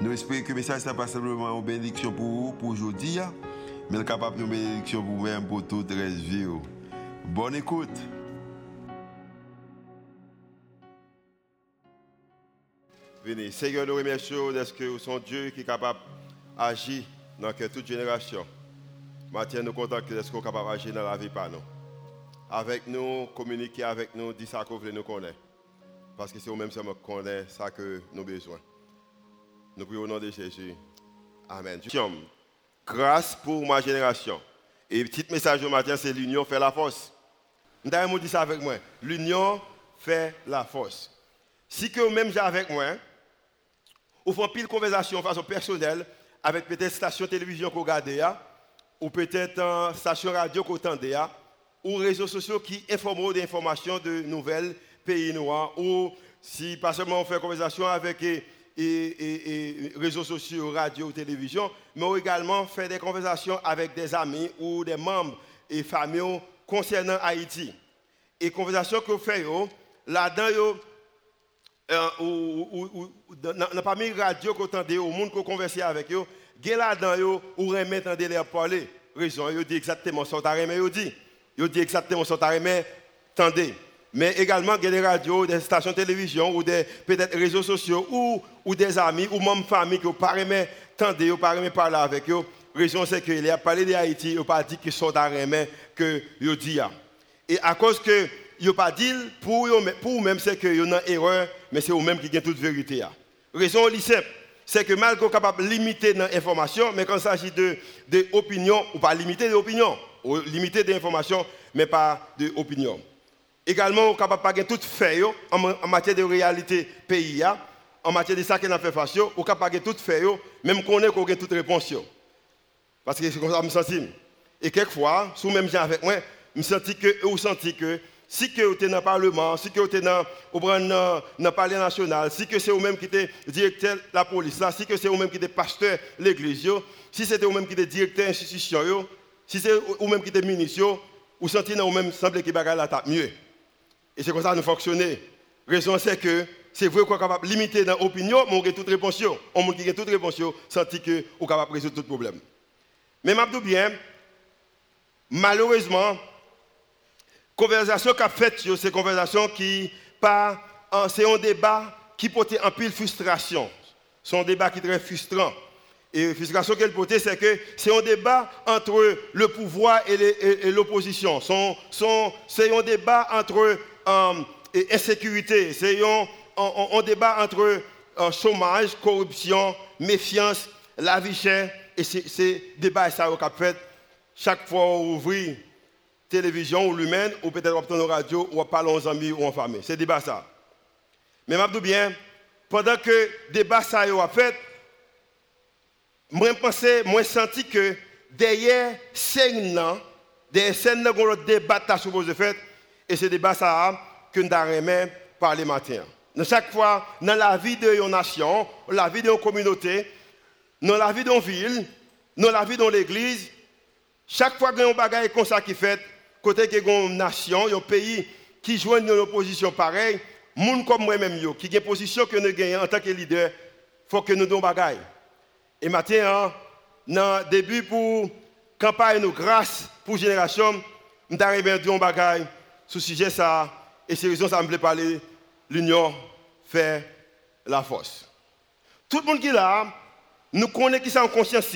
Nous espérons que le message n'est pas simplement une bénédiction pour vous, pour aujourd'hui, hein, mais capable de bénédiction pour vous-même, pour toute la vie. Bonne écoute. Venez, Seigneur, nous remercions d'être que vous êtes Dieu qui est capable d'agir dans toute génération. Maintenant, nous comptons que vous êtes capable d'agir dans la vie par nous. Avec nous, communiquer avec nous, dire ça que vous voulez nous connaître. Parce que c'est vous-même qui connaissez ça que nous avons besoin. Nous prions au nom de Jésus. Amen. Grâce pour ma génération. Et petit message du matin, c'est l'union fait la force. Avez dit ça avec moi. L'union fait la force. Si que vous-même avec moi, vous faites pile conversation de façon personnelle avec peut-être station télévision qu'on regarde, ou peut-être station radio qu'on entend, ou réseaux sociaux qui informent d'informations, de nouvelles pays noirs, ou si pas seulement on fait conversation avec et, réseaux sociaux, radio, télévision, mais également faire des conversations avec des amis ou des membres et familles concernant Haïti. Et conversations que vous faites, là-dedans, euh, ou, dans les radios que vous entendez, au monde que vous conversez avec eux, là-dedans, vous remettez les parler. Raison, vous dit exactement ce que vous dit. Vous dit exactement ce que vous mais également il des radios, des stations de télévision ou des peut-être réseaux sociaux ou, des amis ou même famille qui ne pas tendre, pas parler avec eux. Raison c'est qu'il a parlé d'Haïti, il n'a pas dit qu'ils sont à que il dit. Et à cause que il pas dit pour eux pour même c'est que y a une erreur, mais c'est eux-mêmes qui ont toute vérité. La raison simple, c'est que malgré qu'on capable de limiter l'information, mais quand il s'agit de, de opinion, ou pas limiter l'opinion, ou limiter d'informations, mais pas d'opinion. Également, on est capable de tout faire en matière de réalité pays, en matière de ça qu'on a fait face, on est capable de tout faire, même qu'on ait qu'on toute réponse. Parce que c'est comme ça que je me sens. Et quelquefois, sous même gens avec moi, je me sens que, vous sentez que si que vous êtes dans le Parlement, si que vous êtes dans, le Palais national, si que c'est vous-même qui êtes directeur de la police, si que c'est vous-même qui êtes pasteur de l'église, si c'est vous-même qui êtes directeur de l'institution, si c'est vous-même qui êtes ministre, vous sentez vous-même semble que la tape mieux. Et c'est comme ça que nous fonctionnons. La raison, c'est que c'est vrai qu'on est capable de limiter dans l'opinion, mais on a toute réponse. On a toute réponse, senti que on est capable de résoudre tout problème. Mais je bien, malheureusement, conversation qu'a faite, c'est conversation qui c'est un débat qui porte en pile frustration. C'est un débat qui est très frustrant. Et la frustration qu'elle porte, c'est que c'est un débat entre le pouvoir et l'opposition. C'est un débat entre euh, et insécurité. C'est un, débat entre euh, chômage, corruption, méfiance, la vie chère. Et c'est débat ça qu'on fait chaque fois on ouvre télévision ou l'humaine, ou peut-être on la radio, ou on parle aux amis ou en famille. C'est débat ça. Mais je bien, pendant que débat ça a fait, moi pensais, moi senti que derrière scène derrière scène là, débat supposé faire, et ce débat ça que nous avons parler matin. Chaque fois, dans la vie de une nation, la vie de une communauté, dans la vie d'une ville, dans la vie de l'église, chaque fois qu'il y a un bagage comme ça qui fait, côté qu'il y a une nation, pays qui joue une opposition pareille, gens comme moi-même, qui a une position que nous gagnons en tant que leader, il faut que nous donnions bagage. Et maintenant, dans le début pour campagne, nous, grâce pour génération, nous avons un bagage ce sujet ça et c'est raison ça me plaît parler l'union fait la force. Tout le monde qui est là nous connaissons qui ça en conscience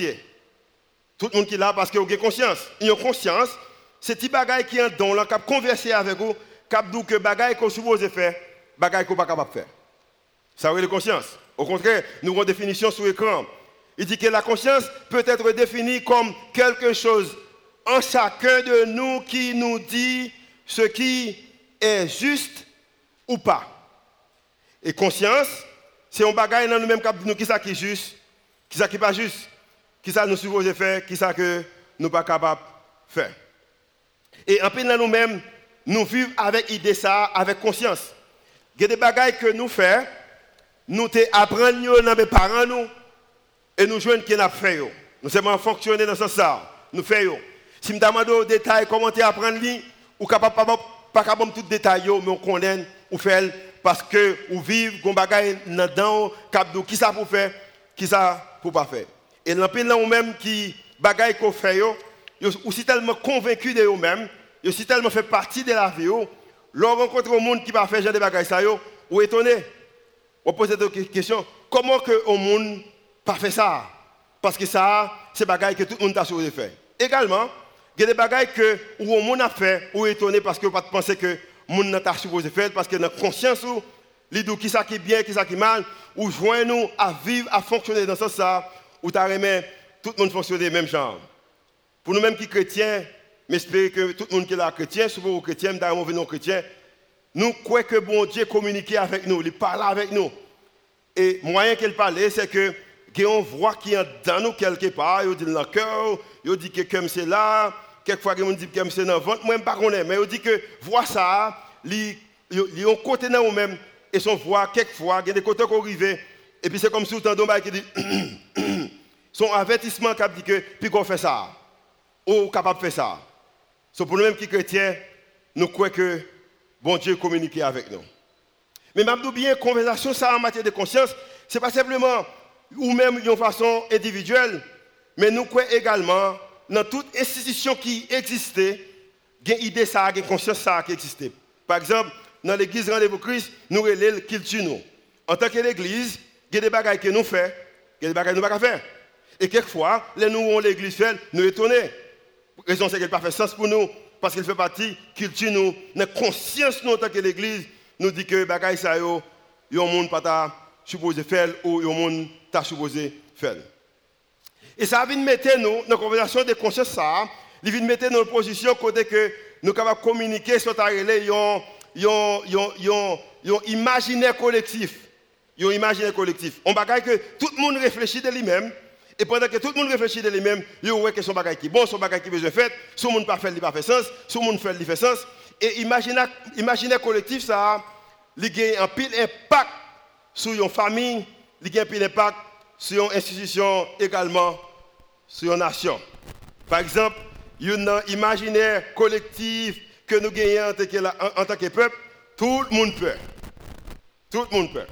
tout le monde qui est là parce vous avez conscience. Ils ont conscience c'est petit bagaille qui est don là qui converser avec vous qui dit que bagaille qu'on suppose faire bagaille qu'on pas capable faire. Ça vous avez conscience. Au contraire nous avons une définition sur l'écran. Il dit que la conscience peut être définie comme quelque chose en chacun de nous qui nous dit ce qui est juste ou pas. Et conscience, c'est un bagage dans nous-mêmes nous qui ça qui est juste, qui ça pas juste. qui ça nous supposons faire, qui ça que nous pas capables de faire. Et en plus nous-mêmes, nous vivons avec idée ça, avec conscience. Il y a des bagages que nous faisons, nous apprenons dans mes parents nous, et nous jouons qui n'a fait. Nous sommes fonctionner dans ce sens. Nous faisons. Si je demande des détails, comment tu apprends, ou capable pas capable tout détail, mais on connaît, ou fait parce que ou vivre, qu'on bagaille dedans, qui ça pour faire, qui ça pour pas faire. Et dans le là même qui bagaille qu'on fait, yo, aussi tellement convaincu de eux-mêmes, ils sont tellement fait partie de la vie, leur rencontre au monde qui va faire genre de bagaille ça yo, ou étonné. On pose des questions, comment que au monde pas fait ça? Parce que ça, c'est bagaille que tout le monde a supposé faire. Également, il y a des bagailles que où monde a fait ou étonné parce que pas penser que monde n'a pas supposé faire parce que dans conscience ou li qui est bien, qui qui est mal, ou joindre nous à vivre, à fonctionner dans ce sens où tu as tout le monde fonctionner même genre. Pour nous-mêmes qui chrétiens, j'espère que tout le monde qui est là chrétien, souvent chrétien, d'ailleurs venons chrétiens, nous croyons que bon Dieu communique avec nous, il parle avec nous. Et moyen qu'il parle, c'est que qu'on voit qui est dans nous quelque part, il dit dans le cœur, il dit que comme c'est là, quelquefois il dit que c'est dans le ventre, moi je ne sais pas, mais il dit que voit ça, il y a un côté dans nous-mêmes, et son voix, quelquefois, il y a des côtés qui arrivent, et puis c'est comme si autant d'hommes qui dit, son avertissement qui dit que, puis qu'on fait ça, ou capable de faire ça. C'est pour nous-mêmes qui chrétiens, nous croyons que bon Dieu communique avec nous. Mais je bien, conversation ça en matière de conscience, ce n'est pas simplement ou même d'une façon individuelle, mais nous croyons également dans toute institution qui existait, il y a une idée, ça, une conscience ça qui existait. Par exemple, dans l'église Rendez-vous Christ, nous relèvons culture nous. En tant que l'église, il y a des bagages que nous faisons, il y a des bagages que nous ne pas faire. Et quelquefois, les nous où l'église fait, nous étonnons. La raison c'est qu'elle n'a pas fait sens pour nous, parce qu'elle fait partie culture nous, la conscience nous en tant que l'église, nous dit que les bagages ça, yo, yo monde pas supposé faire ou yo monde t'a supposé faire. Et ça vient mettre nous dans la conversation de conscience ça, il vient mettre nous en position côté que nous sommes communiquer sur ta un imaginaire collectif. Un imaginaire collectif. On bagaille que tout le monde réfléchit de lui-même. Et pendant que tout le monde réfléchit de lui-même, il voit que son bagage qui est bon, son bagage qui besoin faire, son monde pas fait, il pas fait sens, son monde fait, il fait sens. Et imaginaire, imaginaire collectif, ça il a un pile impact sur une famille, il a un impact sur une institution également, sur une nation. Par exemple, il y a un imaginaire collectif que nous gagnons en tant que peuple, tout le monde peut. Tout le monde peut.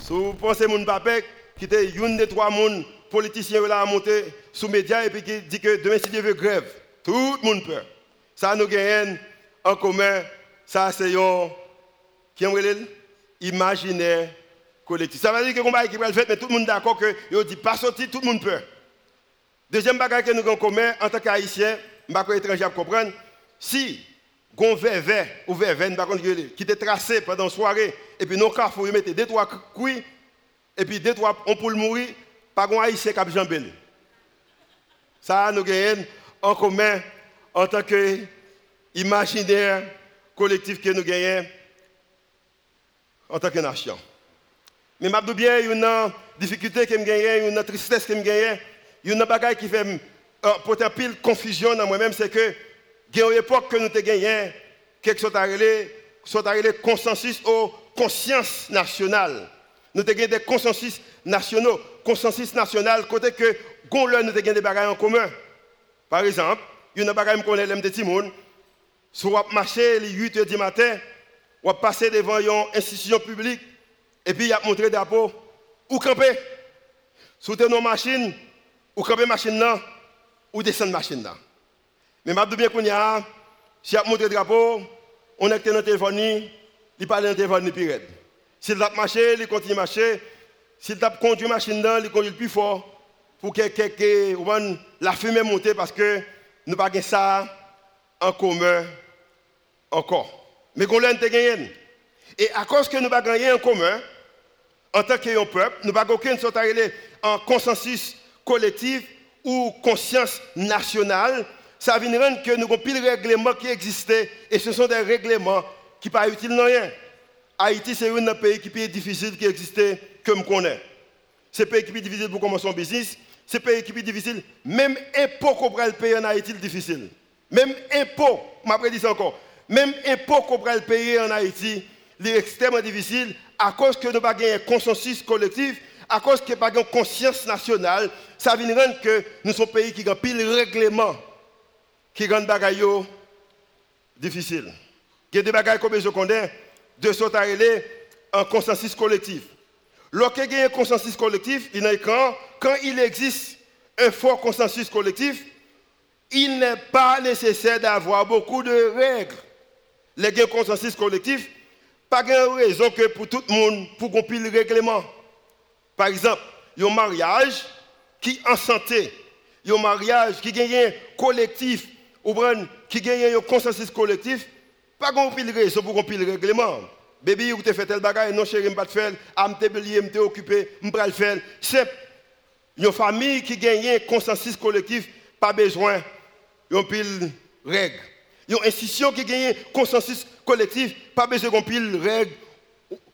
Si vous pensez que papa, qui était une des trois mondes politiciens qui a monté sous les médias et puis qui dit que demain, si Dieu veut grève, tout le monde peut. Ça, nous gagnons en commun. Ça, c'est un qui imaginaire collectif. Ça veut dire que combat qui va le faire, mais tout le monde est d'accord que il dit pas sortir, tout le monde peut. Deuxième bagage que nous avons en commun en tant qu'Haïtiens, je ne étranger comprendre, si gon verre ou verre qui était tracé pendant la soirée et puis nos carrefour ils mettaient deux trois couilles et puis deux trois on pour mourir pas gon haïtien cap jambel ça nous gagnons en commun en tant que imaginaire collectif que nous gagnons en tant que nation mais m'a bien une difficulté que me gagne une tristesse que me gagne une bagaille qui fait euh, porter pile confusion dans moi-même c'est que il y a une époque que nous avons gagné quelque chose à consensus ou conscience nationale. Nous avons gagné des consensus nationaux. Consensus national, côté que nous avons gagné des bagages en commun. Par exemple, il y a une bagaille que connaît de Timoun. Si vous marchez les 8 h du matin, vous passez devant une institution publique et puis il a montré drapeau. Ou camper. Si vous avez une machine, ou camper machine là, ou descendre machine là. Mais je bien qu'on y a, si monte le drapeau, on est dans le téléphone, il parle dans le téléphone, il Si il a marché, il continue à marcher. S'il a conduit la machine, il conduit plus fort pour que, que, la fumée monte parce que nous n'avons pas ça en commun encore. Mais qu'on l'a gagné. Et à cause que nous n'avons gagné en commun, en tant que peuple, nous n'avons aucune sorte en consensus collectif ou conscience nationale ça vient rendre que nous avons pile règlements qui existaient et ce sont des règlements qui ne sont pas utiles à rien. Haïti, c'est un pays qui est difficile qui existait comme qu'on est. C'est un pays qui est difficile pour commencer son business, c'est pays qui est difficile. Même impôt qu'on le payer en Haïti, c'est difficile. Même impôt, je dit encore, même impôt qu'on le payer en Haïti, c'est extrêmement difficile à cause que nous n'avons pas un consensus collectif, à cause que nous n'avons pas une conscience nationale. Ça vient rendre que nous sommes un pays qui a pile règlement, qui rend les choses difficiles. Il y a des choses je connais, de sorte à un consensus collectif. Lorsqu'il y a un consensus collectif, il quand, quand il existe un fort consensus collectif, il n'est pas nécessaire d'avoir beaucoup de règles. Les un consensus collectif, pas de raison que pour tout le monde, pour qu'on puisse le règlement. Par exemple, il y a un mariage qui est en santé, il y a un mariage qui gagne collectif, ou qui gagne un consensus collectif, pas de raison pour qu'on le règlement. Bébé, vous fait tel bagage, non chérie, je ne pas faire, je suis je occupé, je vais le faire. C'est une famille qui gagne un consensus collectif, pas besoin de pile règles. Une institution qui gagne un consensus collectif, pas besoin de pile règles.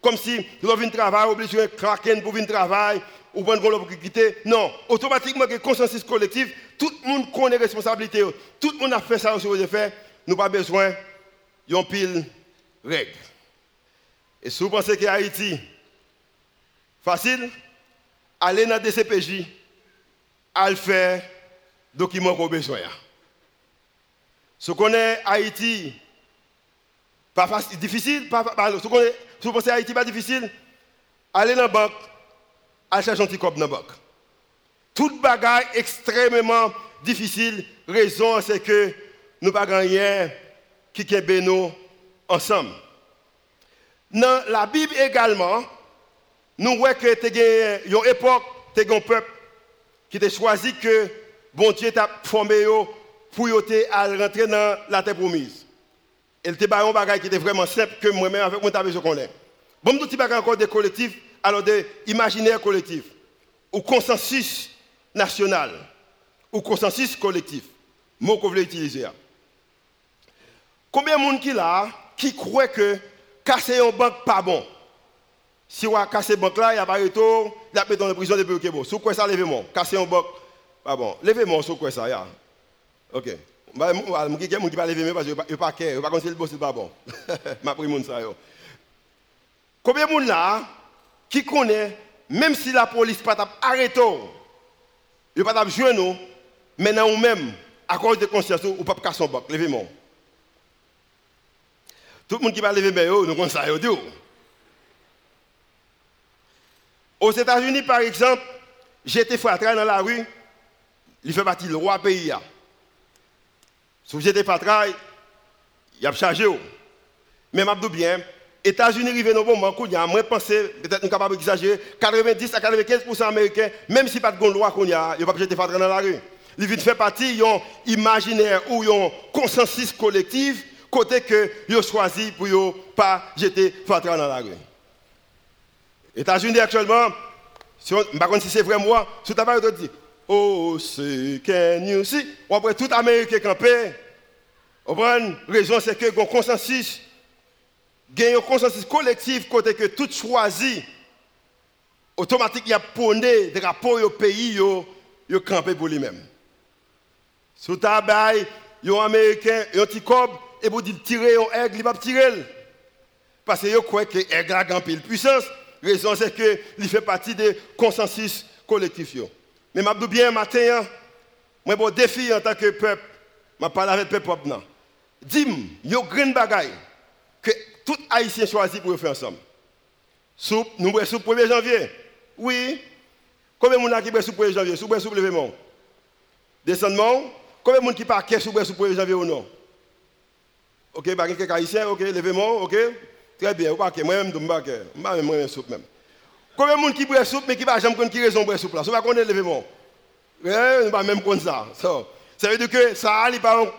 Comme si vous avez un travail, obligé de craquer pour un travail, ou prendre pour quitter. Non, automatiquement, un consensus collectif, tout le monde connaît les responsabilités. Tout le monde a fait ça aussi, vous fait. Nous pas besoin de pile règles. Et si vous pensez que Haïti, facile, allez dans le DCPJ, à faire document qu'on a besoin. Si vous connaissez Haïti, pas facile, difficile, pas, si, vous pensez Haïti pas difficile, allez dans la banque, allez chercher un petit dans la banque. Toute bagaille extrêmement difficile, raison c'est que nous pas rien qui est nous ensemble. Dans la Bible également, nous voyons que a une époque, tu un peuple qui a choisi que bon Dieu t'a formé pour rentrer dans la terre promise. Et il y un bagage qui était vraiment simple que moi-même avec mon je connais. Bon, nous avons encore des collectifs, alors des imaginaires collectifs, ou consensus national, ou consensus collectif. Mot vous voulez utiliser. Combien de monde qui là, qui croit que casser une banque pas bon? Si on a cassé une banque là, il n'y a pas de retour, il a mis dans la prison depuis que bon. Sous quoi ça, levez-moi? Casser une banque, pas bon. Levez-moi sous quoi ça, ya. Ok. Je ne vais pas lever parce que je ne pas Je ne pas conseiller le boss, pas bon. Je pris mon ça. Combien de monde là qui connaît, même si la police pas arrêté, il pas jouer nous, mais nous même, à cause de conscience, ou pas casser une banque. Levez-moi. Tout le monde qui va lever mais nous connaissons ça. Aux États-Unis, par exemple, j'étais fratrin dans la rue, il fait partie du roi pays. Si j'étais fratrin, il a chargé. Mais je bien, les États-Unis arrivent dans un moment où moi pensé, peut-être nous capable d'exagérer, 90 à 95% américains, même si pas de loi qu'on a, il ne pas jeter dans la rue. Il fait partie d'un imaginaire ou un consensus collectif côté que ont choisi pour ne pas jeter Fatra dans la rue. États-Unis actuellement, je ne sais pas si c'est vrai moi, si tu as dit, oh, c'est can you see? Après tout est campé, la raison c'est que y a un consensus, un consensus collectif côté que tout choisi, automatiquement il y a poney drapeau au pays, il a campé pour lui-même. Si tu as un Américain, un petit cob, et vous dites tirer un aigle, il va tirer. Parce que vous que l'aigle a grand pile puissance. Raison, c'est qu'il fait partie des consensus collectifs. Mais je bien matin, moi, bon défi en tant que peuple, je parle avec le peuple. Dis-moi, il y a une bagaille que tout Haïtien choisit pour faire ensemble. Soupe, nous boire soupe 1er janvier. Oui. Combien de gens qui boit soupe 1er janvier? Soupe, soupe, levez-moi. Descendement. Combien de gens qui partent soupe 1er janvier ou non? Ok, bah, quelqu'un haïtien, ok, levez-moi, ok. Très bien, moi-même, je ne pas moi même soupe même. Combien de monde qui boit soupe, mais qui ne va jamais connaître qui raison boire soupe là? Vous ne levez-moi. Oui, ne pas même connaître ça. Ça veut dire que ça, il pas.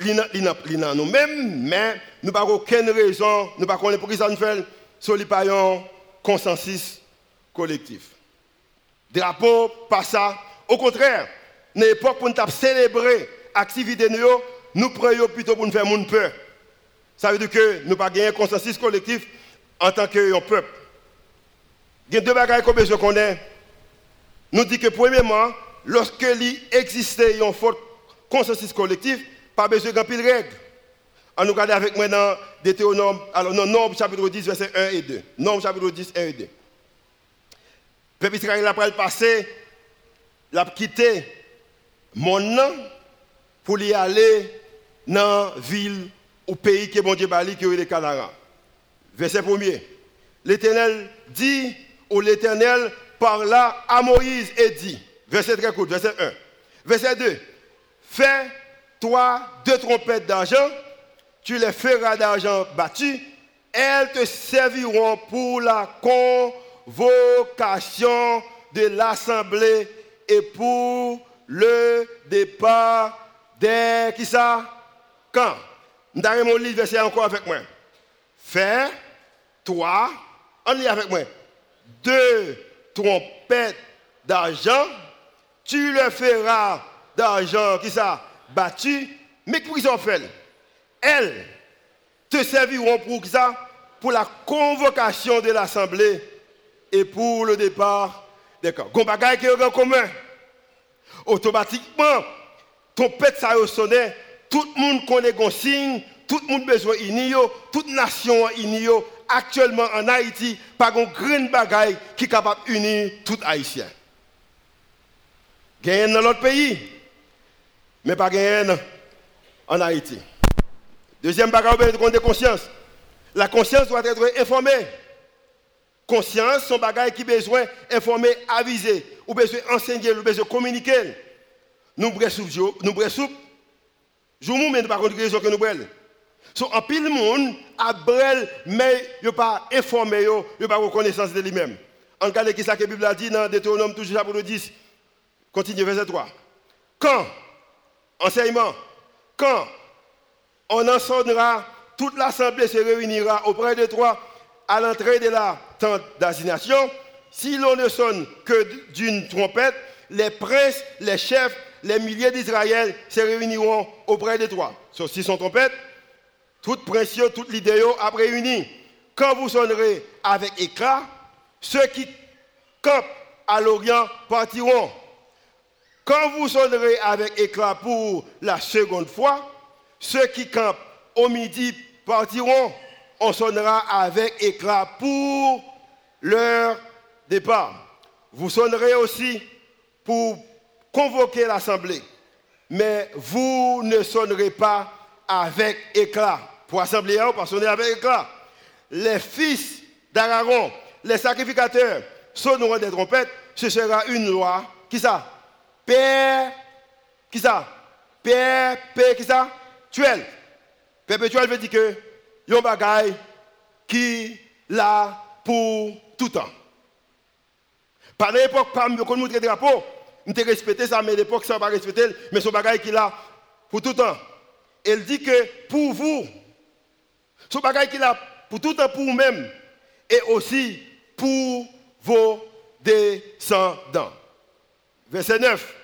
Il n'a nous-mêmes, mais nous n'avons aucune raison, nous ne pas pour qui ça nous fait, sur les un consensus collectif. Drapeau, pas ça. Au contraire, n'est pas pour nous célébrer l'activité nous, nous prenons plutôt pour nous faire mon peur. Ça veut dire que nous pas gagner un consensus collectif en tant que peuple. Il y a deux bagages que je connais. nous dit que premièrement, lorsque existait un fort consensus collectif, pas besoin d'un pile règle. On nous regarde avec moi dans Deutéronome, alors non, Nombre chapitre 10, verset 1 et 2. Nombre chapitre 10, 1 et 2. Le peuple Israël après le passé, il a quitté mon nom pour y aller dans la ville ou pays que bon Dieu Bali, qui est le Canara. Verset 1 L'Éternel dit, ou l'Éternel parla à Moïse et dit, verset très court, verset 1. Verset 2. Fais-toi deux trompettes d'argent, tu les feras d'argent battu, elles te serviront pour la convocation de l'assemblée et pour le départ des qui ça? Quand? Nous mon livre verset encore avec moi. Fais toi, on est avec moi, deux trompettes d'argent, tu le feras d'argent qui ça? Battu, mais pour qu'ils ont fait Elles te serviront pour ça, pour la convocation de l'assemblée et pour le départ des camps. Gon qui est en commun. Automatiquement, trompette ça sonné, tout le monde connaît gon signe, tout le monde besoin inio, toute nation inio, actuellement en Haïti, pas un grand bagaille qui est capable d'unir tout Haïtien. Gagne dans l'autre pays, mais pas en Haïti. Deuxième bagaille, on de conscience. La conscience doit être informée. Conscience, son bagaille qui besoin informer, aviser, ou besoin enseigner, ou besoin communiquer. Nous bressons, nous bressons, je ne mais pas raison que nous brûlons. So, en pile monde a brel mais il pas informé il pas reconnaissance de lui-même. En regarde qui ça que la Bible a dit dans Deutéronome toujours chapitre 10. Continue verset 3. Quand enseignement quand on enseignera toute l'assemblée se réunira auprès de toi à l'entrée de la tente d'assignation, si l'on ne sonne que d'une trompette, les princes, les chefs, les milliers d'Israël se réuniront auprès de toi. So, si son trompette, toute pression, toute l'idée a réuni. Quand vous sonnerez avec éclat, ceux qui campent à l'Orient partiront. Quand vous sonnerez avec éclat pour la seconde fois, ceux qui campent au midi partiront. On sonnera avec éclat pour leur départ. Vous sonnerez aussi pour convoquer l'assemblée, mais vous ne sonnerez pas avec éclat pour assembler, pour sonner avec éclat. Les fils d'Aaron, les sacrificateurs, sonneront des trompettes, ce sera une loi. Qui ça? Père, qui ça? Père, Père, qui ça? Tuel. Perpétuel veut dire que y a un bagaille qui là pour tout temps. Par l'époque, quand on montre des drapeaux, on respecté ça, mais l'époque, ça va pas respecter, mais un bagaille qui là pour tout temps. Elle dit que pour vous, ce bagage qu'il a pour tout temps pour vous-même et aussi pour vos descendants. Verset 9.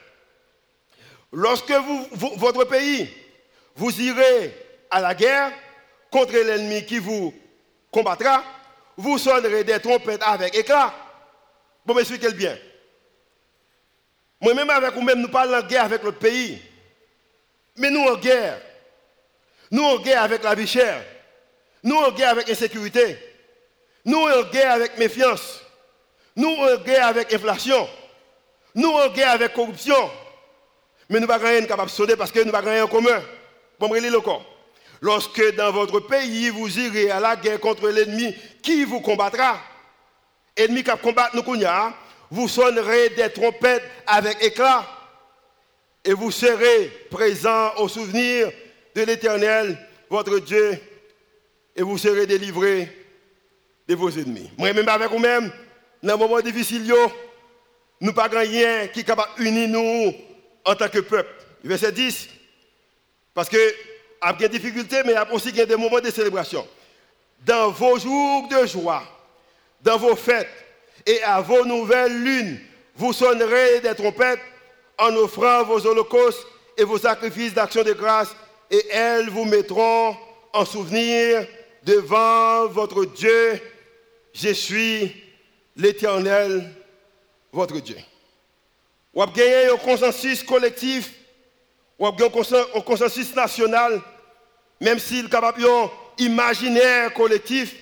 Lorsque votre pays, vous irez à la guerre contre l'ennemi qui vous combattra, vous sonnerez des trompettes avec éclat. Bon, m'expliquez bien. Moi-même avec vous-même, nous parlons de guerre avec notre pays. Mais nous en guerre. Nous en guerre avec la vie chère. Nous en guerre avec insécurité. Nous en guerre avec méfiance. Nous en guerre avec inflation. Nous en guerre avec corruption. Mais nous ne rien capable de sauter parce que nous n'avons rien en commun. Le corps. Lorsque dans votre pays, vous irez à la guerre contre l'ennemi qui vous combattra, ennemi qui combattre nous, vous sonnerez des trompettes avec éclat et vous serez présents au souvenir de l'Éternel, votre Dieu, et vous serez délivrés de vos ennemis. Moi-même avec vous-même, dans un moment difficile, nous pas rien qui est capable d'unir nous en tant que peuple. Verset 10. Parce que, après des difficultés, mais il y a aussi des moments de célébration. Dans vos jours de joie, dans vos fêtes et à vos nouvelles lunes, vous sonnerez des trompettes en offrant vos holocaustes et vos sacrifices d'action de grâce, et elles vous mettront en souvenir devant votre Dieu, je suis l'Éternel, votre Dieu. ou gagné un consensus collectif, ou un consensus national, même s'il est capable d'un imaginaire collectif,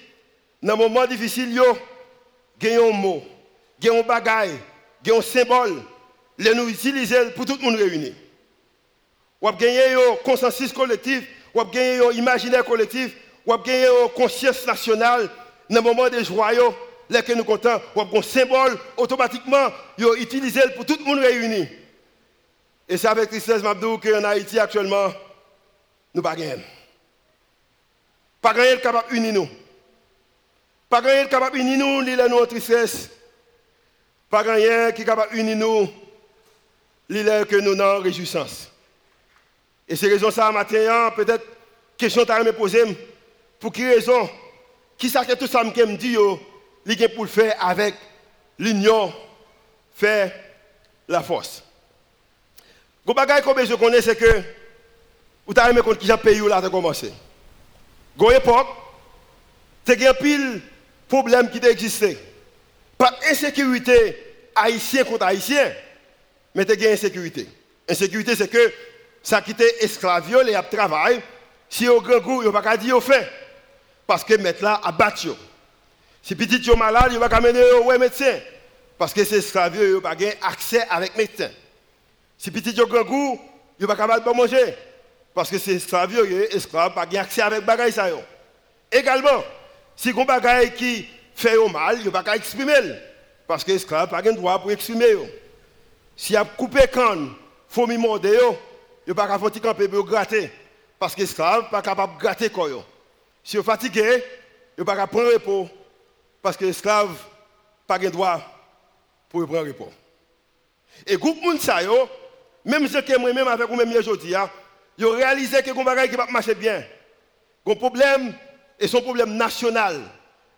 dans un moment difficile, il y a un mot, il un bagage, un symbole, les nous utiliser pour tout le monde réuni. Ou gagné un consensus collectif, ou gagné un imaginaire collectif, ou gagné une conscience nationale, dans un moment de joie, là que nous comptons, ou un symbole, automatiquement, ils utilisé pour tout le monde réuni. Et c'est avec tristesse, Mabdou, qu'en Haïti actuellement, nous ne pas Pas gagner capable d'unir nous. Pas gagner capable d'unir nous, l'île nous en tristesse. Pas gagner qui est capable d'unir nous, l'île que nous en réjouissance. Et c'est raison ça, matin, peut-être, question que tu me poser, pour quelle raison? Qui ça que tout ça me dit, il pour le faire avec l'union, faire la force. Le bagage que je connais, c'est que vous avez compte qui j'ai payé là de commencer. À époque, il y a pile problème qui existait. Pas insécurité haïtien contre haïtien, mais il y a insécurité. Insécurité, c'est que ça qui était esclave, et a travail, si au grand goût, il n'y a pas dire au fait. Parce que maintenant, a battu. Si petit est malade, il va amener au médecin. Parce que c'est esclave, il n'a pas accès avec médecin. Si petit yo grand goût, il pas capable de manger parce que c'est esclave, esclave pas accès avec bagaille ça Également, si on bagaille qui fait mal, il pas capable exprimer parce que esclave pas droit pour exprimer Si a coupé canne, faut mi mordre yo, il pas capable de camper pour gratter parce que esclave pas capable de gratter Si vous fatigué, il pas capable prendre repos parce que esclave pas droit pour prendre repos. Et groupe moun sa yo, même ceux qui moi même avec vous même aujourd'hui, ils ont réalisé que les qui va marcher bien. Un problème et son problème national.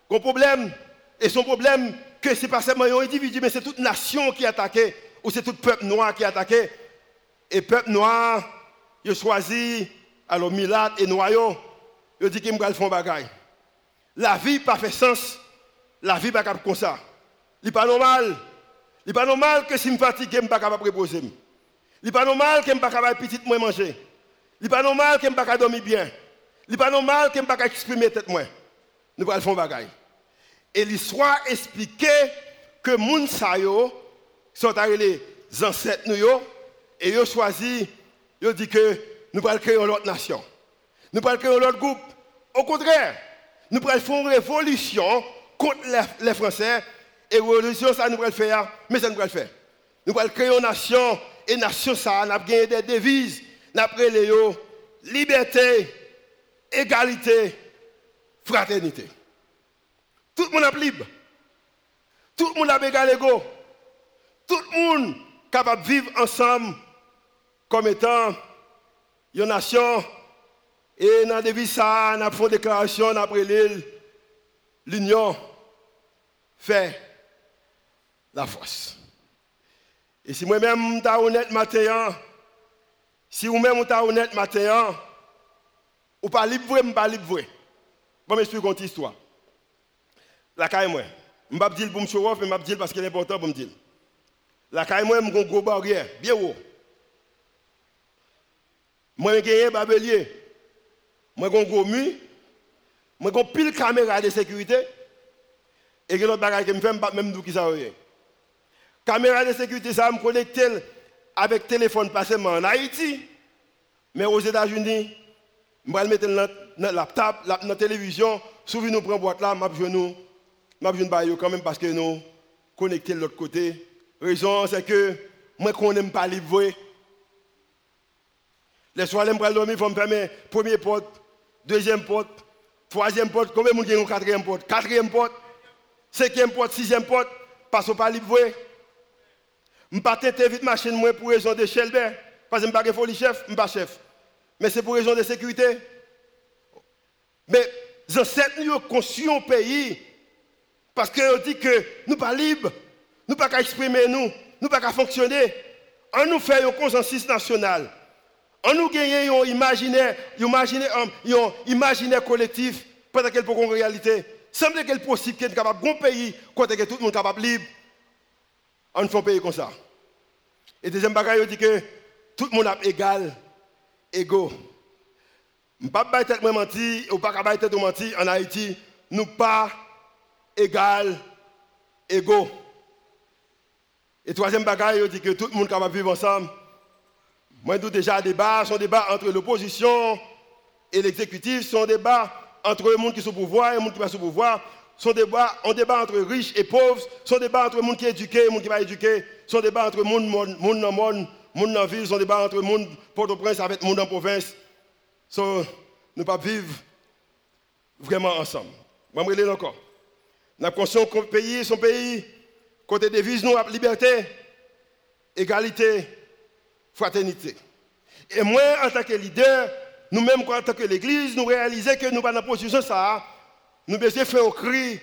Un problème et son problème que ce n'est pas seulement un individu, mais c'est toute nation qui est ou c'est tout peuple noir qui est attaqué. Et peuple noir, il choisi, alors Milat et Noyo, il dit qu'il me faire bagaille. La vie n'a pas fait sens, la vie n'a pas comme ça. Ce n'est pas normal. Ce n'est pas normal que si je me fatigue, je ne suis pas capable de reposer. Il n'est pas normal que je ne pas capable petite moi manger. Il n'est pas normal que je ne pas dormir bien. Il n'est pas normal que je ne pas exprimer tête moi. Nous allons faire bagaille. Et l'histoire expliquait que sa yo sont les ancêtres nous et ils ont choisi, ils ont dit que nous allons créer une autre nation. Nous allons créer un autre groupe. Au contraire, nous allons faire une révolution contre les, Français. Et révolution, ça nous allons faire, mais ça nous allons faire. Nous allons créer une nation et nation ça, nous avons gagné des devises, nous avons liberté, égalité, fraternité. Tout le monde est libre. Tout le monde a égal. Tout le monde est capable de vivre ensemble comme étant une nation. Et dans devise ça, nous avons une déclaration après l'île. L'union fait la force. Et si moi-même, je suis honnête matin, si vous-même, vous êtes honnête matin, ou pas libre, je ne pas libre. Je vais m'expliquer une histoire. La caille, moi, je ne vais pas dire pour mais je vais dire parce que c'est important pour me dire. La caille, moi, j'ai une grosse barrière, bien haut. Moi, j'ai gagné un. Moi, j'ai un gros mur. Moi, j'ai pile caméra de sécurité. Et il y a autre bagage qui me fait même d'où qui ça Caméra de sécurité, ça me connecter avec téléphone pas seulement en Haïti, mais aux États-Unis. Je vais mettre dans la laptop, dans la télévision, souvent nous prenons boîte là, je vais nous je quand même parce que nous connectés de l'autre côté. La raison, c'est que moi, je n'aime pas libre. Les soirs, je vais dormir, il faut me fermer première porte, deuxième porte, troisième porte, combien de gens ont quatrième porte, quatrième porte, cinquième porte, sixième porte, parce qu'on pas libre. Je ne pas vite machine pour raison de Shelby. Parce que je ne suis pas chef, je ne suis pas chef. Mais c'est pour raison de sécurité. Mais les ancêtres nous un pays parce qu'on dit que nous ne pas libres, nous pas exprimer nous, nous pas fonctionner. On nous fait un consensus national. On nous gagne un imaginaire, un imaginaire, imaginaire collectif pendant qu'elle peut en réalité. Semble est possible y ait un pays, quand tout le monde capable libre on fait un pays comme ça. Et deuxième bagaille, il dit que tout le monde est égal, égaux. Je ne pas tête menti, ou pas de tête menti en Haïti, nous pas égal, égaux. Et troisième bagaille, il dit que tout le monde capable vivre ensemble. Moi, je déjà débat, son débat entre l'opposition et l'exécutif, son débat entre les gens qui sont au pouvoir et les gens qui ne sont pas au pouvoir, son débat, un débat entre riches et pauvres, son débat entre les gens qui sont éduqués et les gens qui ne sont pas éduqués, son débat entre les dans le monde, les gens dans la ville, son débat entre les gens Port-au-Prince avec les dans la province. So, nous ne pas vivre vraiment ensemble. Je vais encore. Nous conscience que pays, son pays, côté devise, nous liberté, égalité, fraternité. Et moi, en tant que leader, nous-mêmes, en tant que l'Église, nous réalisons que nous pas dans la position ça. Nous devons faire un cri.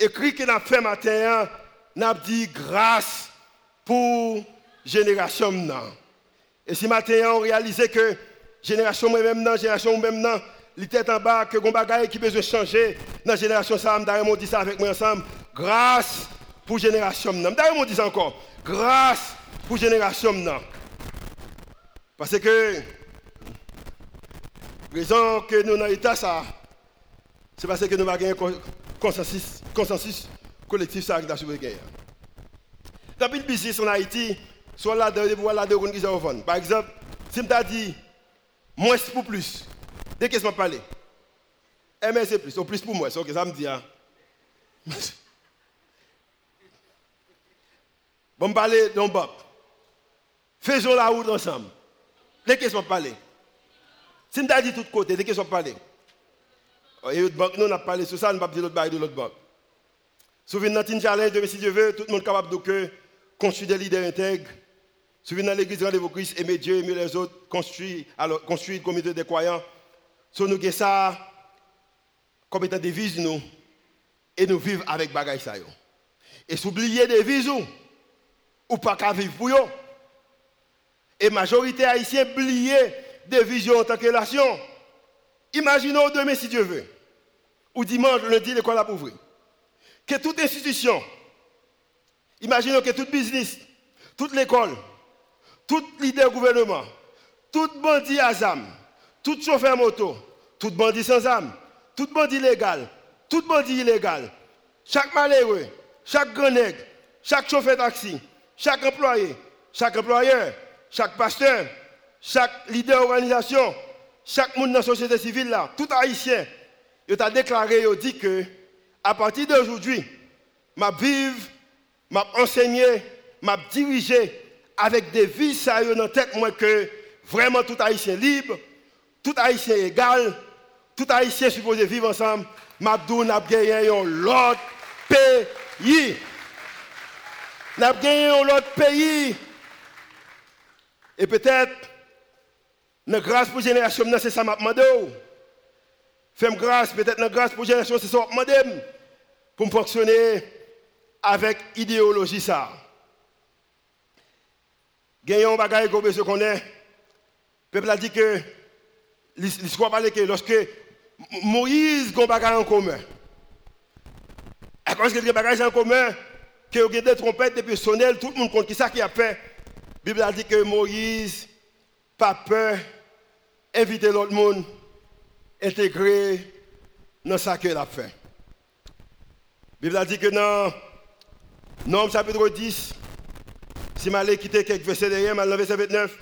Et cri que nous avons fait matin, nous avons dit grâce pour génération Et si matin, on réalise que génération même non, génération même les têtes en bas, que les qui besoin changer dans la génération ça, on dit ça avec moi ensemble. Grâce pour génération non. on dit ça encore. Grâce pour génération non. Parce que raison que nous dans l'état ça, c'est parce que nous avons un consensus, collectif avec la guerre. Dans le business en Haïti, soit là de voilà de qui sont Par exemple, si je dit moins pour plus, dès que je parler, mais c'est plus, ou plus pour moi, c'est ok, ça me dit. Hein. bon, parler d'un Bob. Faisons la route ensemble. Dès que je parler. Si nous dit de tous côtés, dès qu'ils sont parlé. Et banque, nous, on a parlé sur ça, nous pas dire l'autre bail de l'autre banque. Souvenez-vous dans challenge de si Dieu veut, tout le monde est capable de construire des leaders intègres. Souvenez-vous dans l'église rendez-vous Christ, aimer Dieu, aimer les autres, construire, alors, construire une communauté des croyants. Si nous avons ça comme étant des vies, nous, et nous vivons avec bagaille ça. Et s'oublier des vies, ou pas qu'à vivre pour eux. Et majorité haïtienne oublier des visions en tant que nation. Imaginons demain, si Dieu veut, ou dimanche, lundi, l'école a ouvrir. Que toute institution, imaginons que tout business, toute l'école, tout leader gouvernement, tout bandit à âme, tout chauffeur moto, tout bandit sans âme, tout bandit légal, tout bandit illégal, chaque malheureux, chaque grand chaque chauffeur taxi, chaque employé, chaque employeur, chaque pasteur, chaque leader d'organisation, chaque monde dans la société civile, là, tout haïtien, il a déclaré, il dit que à partir d'aujourd'hui, ma vive, m'a enseigné, m'a dirigé avec des vies sérieuses dans la tête, moi, que vraiment tout haïtien libre, tout haïtien égal, tout haïtien supposé vivre ensemble, m'a n'a gagné l'autre pays. N'a gagné l'autre pays. Et peut-être, notre grâce pour génération, c'est ça que je demande. Fais grâce, peut-être notre grâce pour génération, c'est ça que je demande. Pour fonctionner avec idéologie ça. Gagnons bagaille qu'on se connaît. Le peuple a dit que l'histoire parle que lorsque Moïse a un bagage en commun. À cause a un bagage en commun, que y a des trompettes, des personnels, tout le monde compte qui ça qui a fait. Bible a dit que Moïse, pas peur, inviter l'autre monde, intégrer dans ce qu'il a fait. Bible a dit que dans Nom chapitre 10, si je quitter quelques versets derrière, dans verset 29,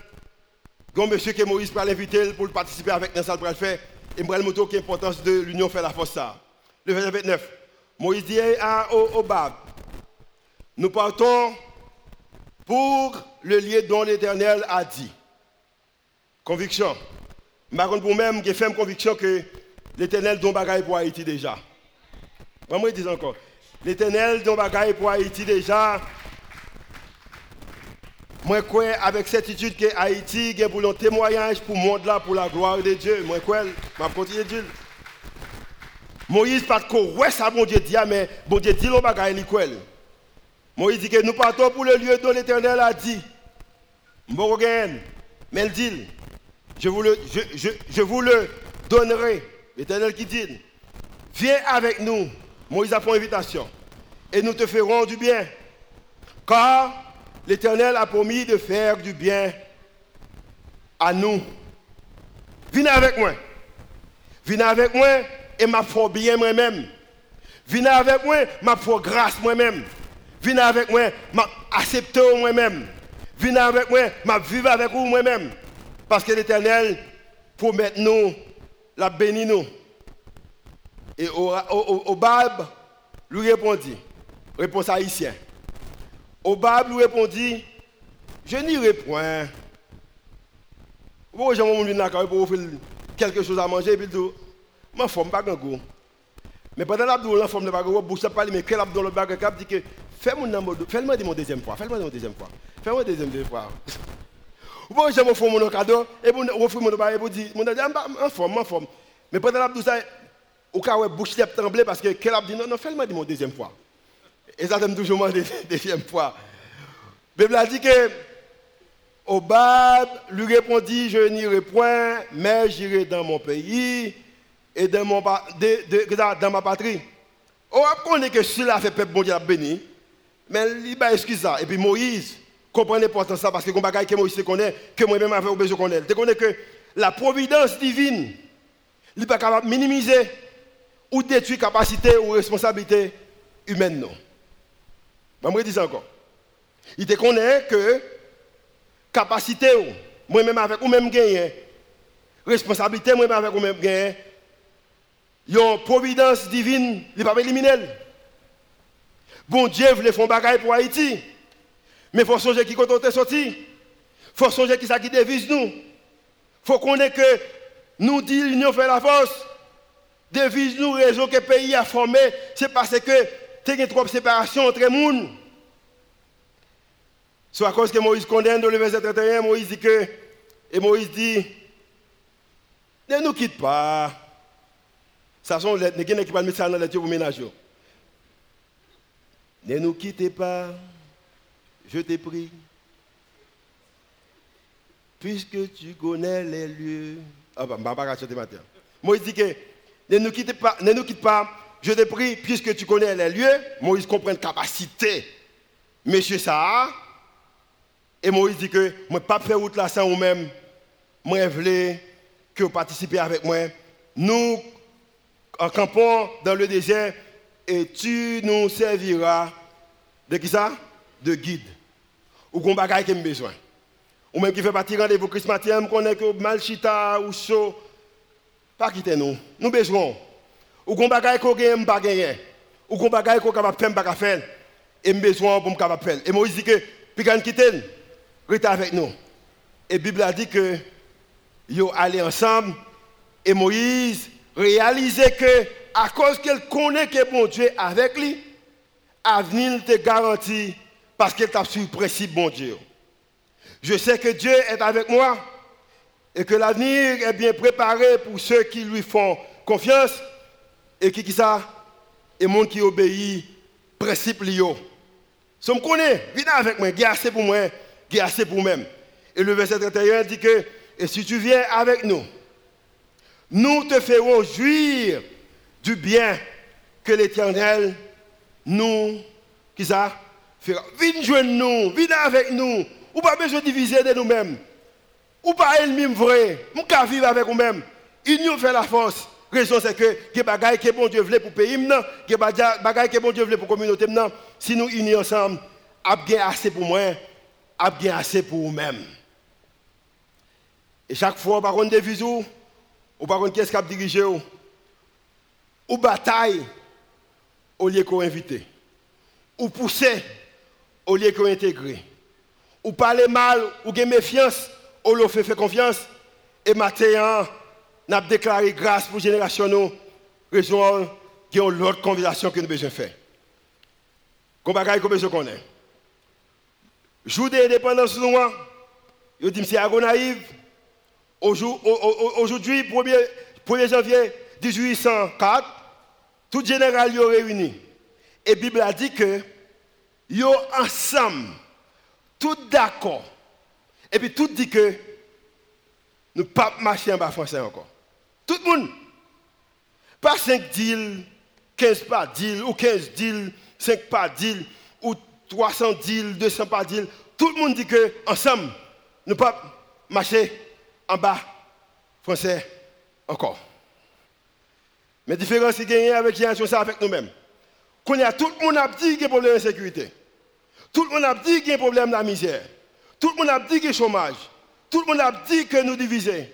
il monsieur que Moïse pour l'inviter pour participer avec dans ça pour le faire. Et je vais montrer l'importance de l'union fait la force ça. Le verset 29. Moïse dit à Obab, nous partons pour le lieu dont l'Éternel a dit. Conviction. Par contre, pour même, j'ai fait une conviction que l'Éternel dont bagaille pour Haïti déjà. Je dis encore. L'Éternel dont bagaille pour Haïti déjà. Moi, crois avec certitude que Haïti a pour un témoignage pour le monde là, pour la gloire de Dieu. Moi, crois, je continue de. Moïse, pas de ouais, ça, bon Dieu dit, mais bon Dieu dit, le bagaille, il Moïse dit que nous partons pour le lieu dont l'Éternel a dit. Je vous le, donnerai. L'Éternel qui dit, viens avec nous. Moïse a fait invitation. Et nous te ferons du bien. Car l'Éternel a promis de faire du bien à nous. Venez avec moi. Venez avec moi et m'a fait bien moi-même. Venez avec moi, m'a fait grâce moi-même. Venez avec moi, m'a accepté moi-même. Venez avec moi, m'a vivre avec vous moi-même. Parce que l'Éternel promet nous, la béni nous. Et au, au, au, Bab lui répondit, réponse haïtienne. Au Bab lui répondit, je n'irai point. Vous j'ai mon là pour offrir quelque chose à manger et puis tout. Ma femme pas grand goût. Mais pendant l'abdou, la ne pas grand bouche pas mais quel abdou le cap dit que fais-moi fais-moi mon deuxième fois, fais-moi mon deuxième fois. Fais-moi deuxième fois. Vous j'ai mon femme mon cadeau et vous offrir mon bague et vous dit mon en forme, en forme. Mais pendant l'abdou ça au cas où bouche tremblé parce que quel abdou non non fais-moi mon deuxième fois. Et ça, m'aime toujours deuxième deuxième fois. La Bible a dit que Obab lui répondit Je n'irai point, mais j'irai dans mon pays et dans, mon, dans ma patrie. Obab connaît que cela fait peuple bon Dieu béni, mais il va excuser ça. Et puis Moïse comprend l'importance ça parce que que Moïse connaît, que moi-même avec besoin de connaître. Tu connais que la providence divine, il n'est pas capable de minimiser ou détruire capacité ou responsabilité humaine. Non. Je vais dire encore. Il te connaît que capacité, moi-même avec ou même gagné, responsabilité, moi-même avec ou même gagné, une providence divine, il ne pas éliminer. Bon Dieu voulait faire bagage pour Haïti. Mais il faut songer qui quand on sorti. Il faut songer qui ça qui devise nous. Il faut qu'on ait que nous dit l'union fait la force. Devise nous, raison que le pays a formé, c'est parce que il y a trop de séparation entre les gens. C'est à cause que Moïse condamne dans le verset 31, Moïse dit que, et Moïse dit, ne nous quitte pas. Ça sont les gens qui mettre ça dans les pour ménager. Ne nous quittez pas, je te prie, puisque tu connais les lieux. Ah, bah, bah, bah. Moïse dit que, ne nous quitte pas, ne nous quitte pas, je te prie, puisque tu connais les lieux. Moïse comprend la capacité. Monsieur ça, et Moïse dit que je ne pas faire route là sans vous-même. Je veux que vous participez avec moi. Nous campons dans le désert et tu nous serviras de qui ça? De guide. Ou qu'on bagaille qui a besoin. Ou même qui fait partie rendez-vous Christmas, qu'on est que malchita ou chaud. Pas quitter nous. Nous besoin. Ou qu'on bagaille qu'on gagne pas. Ou qu'on bagaille qu'on capable faire pas faire. Et besoin pour me capable faire. Et Moïse dit que puis quand quitter Reste avec nous. Et la Bible a dit que ils allaient ensemble et Moïse réalisait que à cause qu'elle connaît que bon Dieu avec lui, l'avenir te garantit parce qu'elle t'a su le principe bon Dieu. Je sais que Dieu est avec moi et que l'avenir est bien préparé pour ceux qui lui font confiance et qui, qui ça et monde qui obéit principe lio. Si me connaît, viens avec moi, viens assez pour moi est assez pour même. Et le verset 31 dit que, et si tu viens avec nous, nous te ferons jouir du bien que l'Éternel nous, qui ça? Viens joindre nous, viens avec nous. Ou pas besoin de diviser de nous-mêmes. Ou pas ennemi vrai. Nous qu'à vivre avec nous-mêmes. Nous fait la force. Raison c'est que, que bagaille que bon Dieu voulait pour le pays, que bagaille que bon Dieu voulait pour la communauté, si nous unis ensemble, a bien assez pour moi, a bien assez pour vous-même. Et chaque fois, par contre, des visous, ou par contre, qu'est-ce qu'a dirigé ou, ou bataille au lieu qu'on invite, ou pousser au lieu qu'on intégrer, ou parler mal, ou gagner méfiance au lieu fait confiance. Et maintenant, n'a déclaré grâce pour génération nous, raison qui ont l'autre conversation que nous besoin faire. Comment qu'on besoin connaître. Jour d'indépendance, nous, je dis, c'est naïf. Aujourd'hui, 1er, janvier 1804, tout général est réuni. Et la Bible a dit que yo ensemble, tout d'accord. Et puis tout dit que nous ne pas marcher en bas français encore. Tout le monde. Pas 5 deals, 15 pas deals, ou 15 deals, 5 pas deals, ou 300 deals, 200 pas deals, tout le monde dit que ensemble, nous ne pouvons pas marcher en bas, français, encore. Mais la différence qui gagne avec ça avec nous-mêmes. Qu'on tout le monde a dit qu'il y a un problème d'insécurité. Tout le monde a dit qu'il y a un problème de misère. Tout le monde a dit qu'il y a chômage. Tout le monde a dit que nous divisons.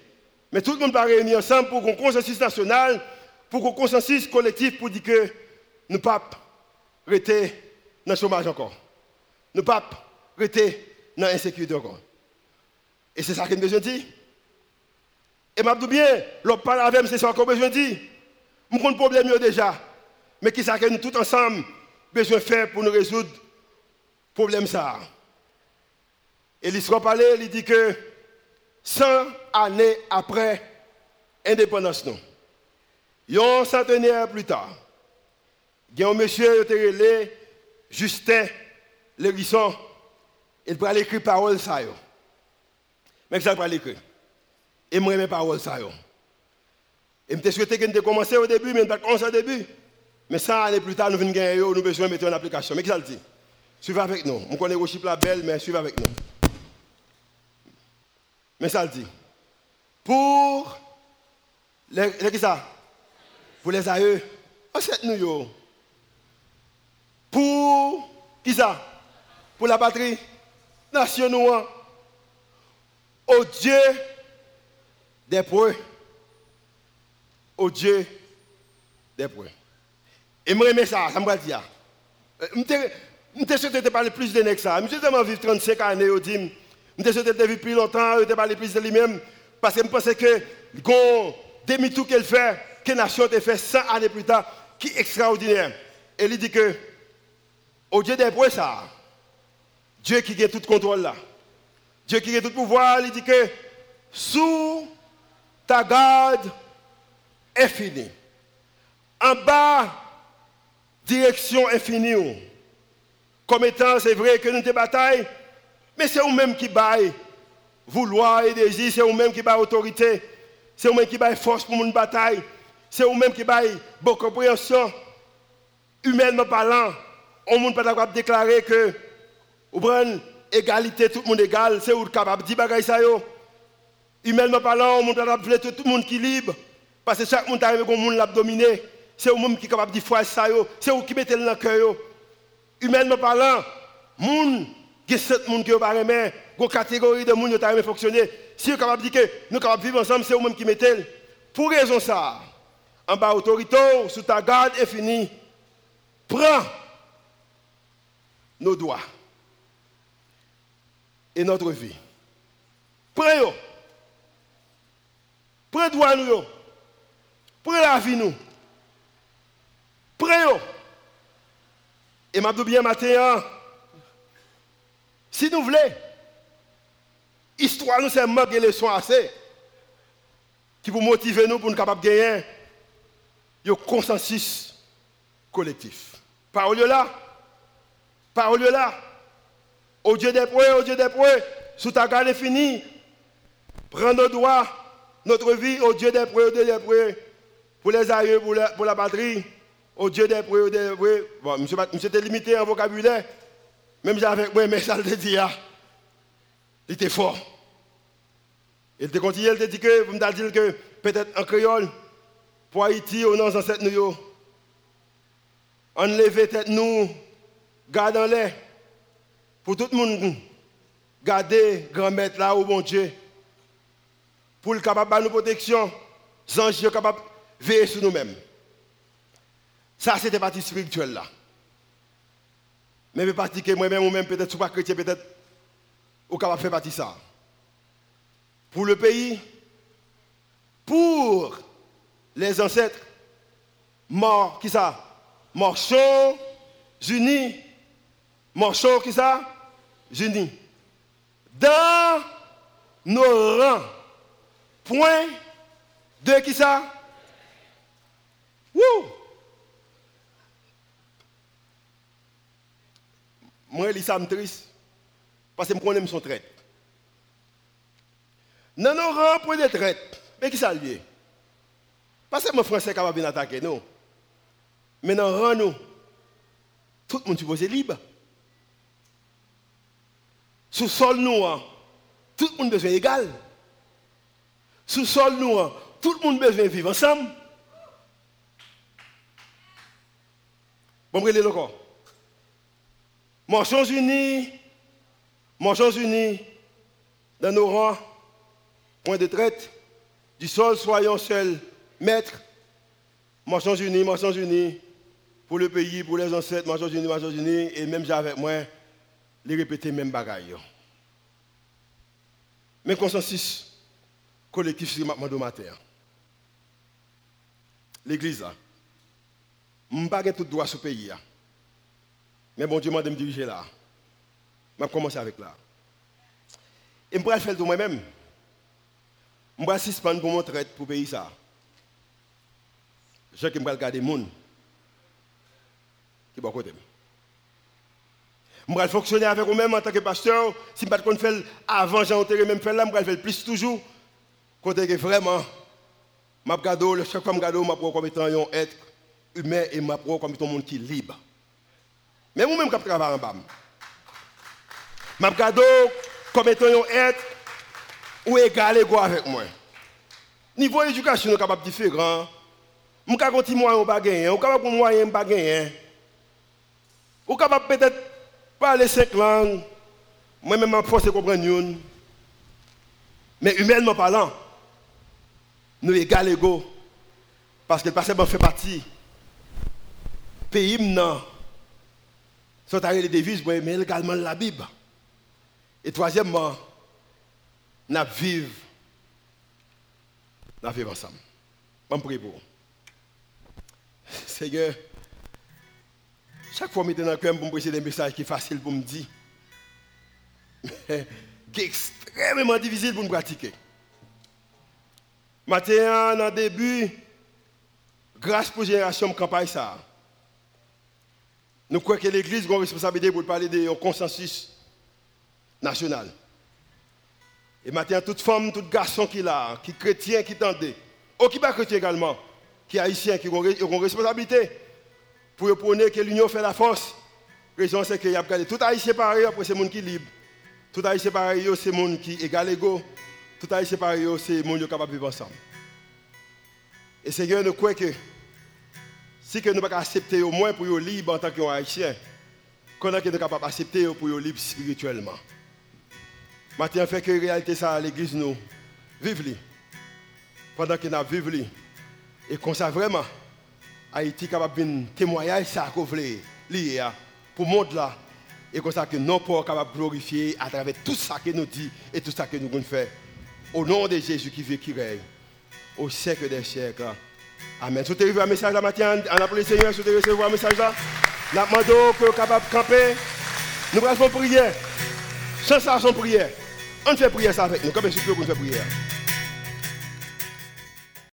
Mais tout le monde va réunir ensemble pour un consensus national, pour un consensus collectif pour dire que nous ne pouvons pas rester dans le chômage encore. Nous ne pouvons pas rester dans l'insécurité encore. Et c'est ça que nous besoin de dire. Et je bien, l'autre parle avec c'est ça qu'on besoin de dire. Nous avons problème déjà. Mais qui ce que nous tous ensemble besoin de faire pour nous résoudre le problème ça Et l'histoire parlait, il dit que 100 années après l'indépendance, nous, un centenaire plus tard, il y a un monsieur qui a Justin Lérisson, il peut écrire parole ça. Mais ça pas l'écrire. Et moi, mes paroles ça. Et je souhaité que nous commencé au début, mais nous pas commencé au début. Mais 100 années plus tard, nous venons gagner, nous besoin de mettre en application. Mais qui ça le dit? Suivez avec nous. On connaît Rochip la belle, mais suivez avec nous. Mais ça dit. Pour les, les ça? Pour les aïeux, cette nous Pour qui ça? Pour la patrie nationale. Au Dieu des preuves. Au Dieu des preuves. Et moi, j'aime ça, ça me dire. Je souhaité parler plus de ça. Je tellement vivre 35 années, je dis, je souhaité vivre plus longtemps, je parler plus de lui-même. Parce que je pense que le demi-tout qu'elle fait, que la nation a fait 100 années plus tard, qui est extraordinaire. Et il dit que, au Dieu des preuves, ça, Dieu qui a tout contrôle là, Dieu qui a tout pouvoir, il dit que, sous ta garde est finie. En bas, direction infinie. Comme étant, c'est vrai que nous te bataille, mais c'est vous-même qui baille vouloir et désir, c'est vous-même qui baille autorité, c'est vous-même qui baille force pour une bataille, c'est vous-même qui baille bonne compréhension. Humainement parlant, on ne peut pas déclarer que, vous prenez égalité, tout le monde égal, c'est vous capable de dire ça. Humainement parlant, on ne peut pas tout le monde qui est libre, parce que chaque monde arrive comme monde l'a. C'est vous-même qui est capable de dire ça, c'est vous qui mettez le cœur. Humainement parlant, monde, il y a sept personnes qui ont pas une catégorie de monde qui ont fonctionner. Si vous êtes capable de dire que nous sommes capables de vivre ensemble, c'est vous-même qui mettez. Pour raison ça, en bas autorité, sous ta garde est fini. Prends nos doigts et notre vie. Prends-le. Prends doigt nous. Prends la vie nous. Prends Et m'a bien matin, hein. si nous voulons, histoire nous c'est manquer les leçons assez qui pour motiver nous pour nous capables de gagner un consensus collectif. Parole là, parole là, au Dieu des points, au Dieu des points, sous ta garde finie, prends nos doigts, notre vie, au Dieu des points, au Dieu des points, pour les aïeux, pour la, pour patrie, au Dieu des Dieu des points. Bon, monsieur, était limité en vocabulaire, même j'avais, ouais, mais ça le dit, ah. il était fort. Il était continué, il te dit que, vous me dites que peut-être en créole, pour Haïti, au nom de cette nous, on levait tête nous, gardons les pour tout le monde, garder grand-maître là au bon Dieu. Pour le capable de nous protection, les anges capables de veiller sur nous-mêmes. Ça, c'était partie spirituelle là. Mais je partie que moi-même, ou même peut-être, pas chrétien, peut-être, ou capable faire partie de ça. Pour le pays, pour les ancêtres, morts, qui ça? Morceaux unis. Morceaux, qui ça? Unis. Dans nos rangs. Point de qui ça? Wouh Moi, je ça triste. Parce que je connais son traite. Dans nos rangs, point de traite. Mais qui ça lié Parce que mon français capable de attaquer nous. Mais dans rang, nous, tout le monde suppose libre. Sous sol noir, tout le monde besoin égal. Sous sol noir, tout le monde besoin vivre ensemble. Bon, je le encore. Marchons unis, marchons unis dans nos rangs, point de traite, du sol soyons seuls maîtres, marchons unis, marchons unis, pour le pays, pour les ancêtres, marchons unis, marchons unis, et même avec moi, les répéter même bagaille. Mais consensus collectif sur matin. L'église, je pas tout droit sur ce pays. Mais bon Dieu m'a de me diriger là. Je vais commencer avec là. Et je vais faire tout moi-même. Je vais suspendre pour mon traite pour le pays ça. Je vais regarder les gens qui sont à côté. Je vais fonctionner avec vous-même en tant que pasteur. Si je ne peux pas avant, j'ai même faire là, je vais faire plus toujours. Côté que vraiment, je vais regarder, chaque fois que je regarde, comme étant un être humain et je vais comme étant un monde qui est libre. Mais moi-même, je travaille en bas. Je regarde comme étant un être ou égal égaux avec moi. Niveau éducation, nous sommes capables différents. Je suis capable de moyen pas gagner, je suis capable de moyen pas gagner. Je suis capable peut-être parler cinq langues. Moi-même, je force de comprendre. Mais humainement parlant, nous égal égaux. Parce que le passé fait partie. Pays non. Sont les devises, mais également la Bible. Et troisièmement, nous vivons. Nous ensemble. Je prie pour vous. Seigneur, chaque fois que je dans le cœur pour me prêcher des messages qui sont faciles pour me dire, mais qui est extrêmement difficile pour me pratiquer. Matin, dans début, grâce pour la génération de campagne, ça. Nous croyons que l'Église a une responsabilité pour parler d'un consensus national. Et maintenant, toute femme, tout garçon qui est là, qui est chrétien, qui tendait, ou qui n'est pas chrétien également, qui est haïtien, qui ont une responsabilité pour prôner que l'union fait la force. La raison, c'est qu'il y a tout haïtien pareil, après c'est monde qui est libre. Tout haïtien pareil, c'est le monde qui est égal égaux. Tout haïtien pareil, c'est monde qui est capable de vivre ensemble. Et Seigneur, nous croyons que si nous ne pouvons pas accepter au moins pour être libre en tant qu'haïtien, qu'on est capable d'accepter pour être libre spirituellement. Maintenant, fait que réalité, ça, l'église, nous vivons. Pendant que nous vivons. Et qu'on ça vraiment, Haïti capable de témoigner ça qu'on veut hein, pour le monde là. Et comme ça que nous sommes capables de glorifier à travers tout ça que nous dit et tout ça que nous faire. Au nom de Jésus qui vit, qui règne, au siècle des siècles. Amen. Si vous avez un message là matin, on appelle le Seigneur, si vous recevoir un message là, nous demandons que capable de camper. Nous faire prière. Sans ça, son prière. On fait prière ça avec nous. Comme est-ce que vous faire prière?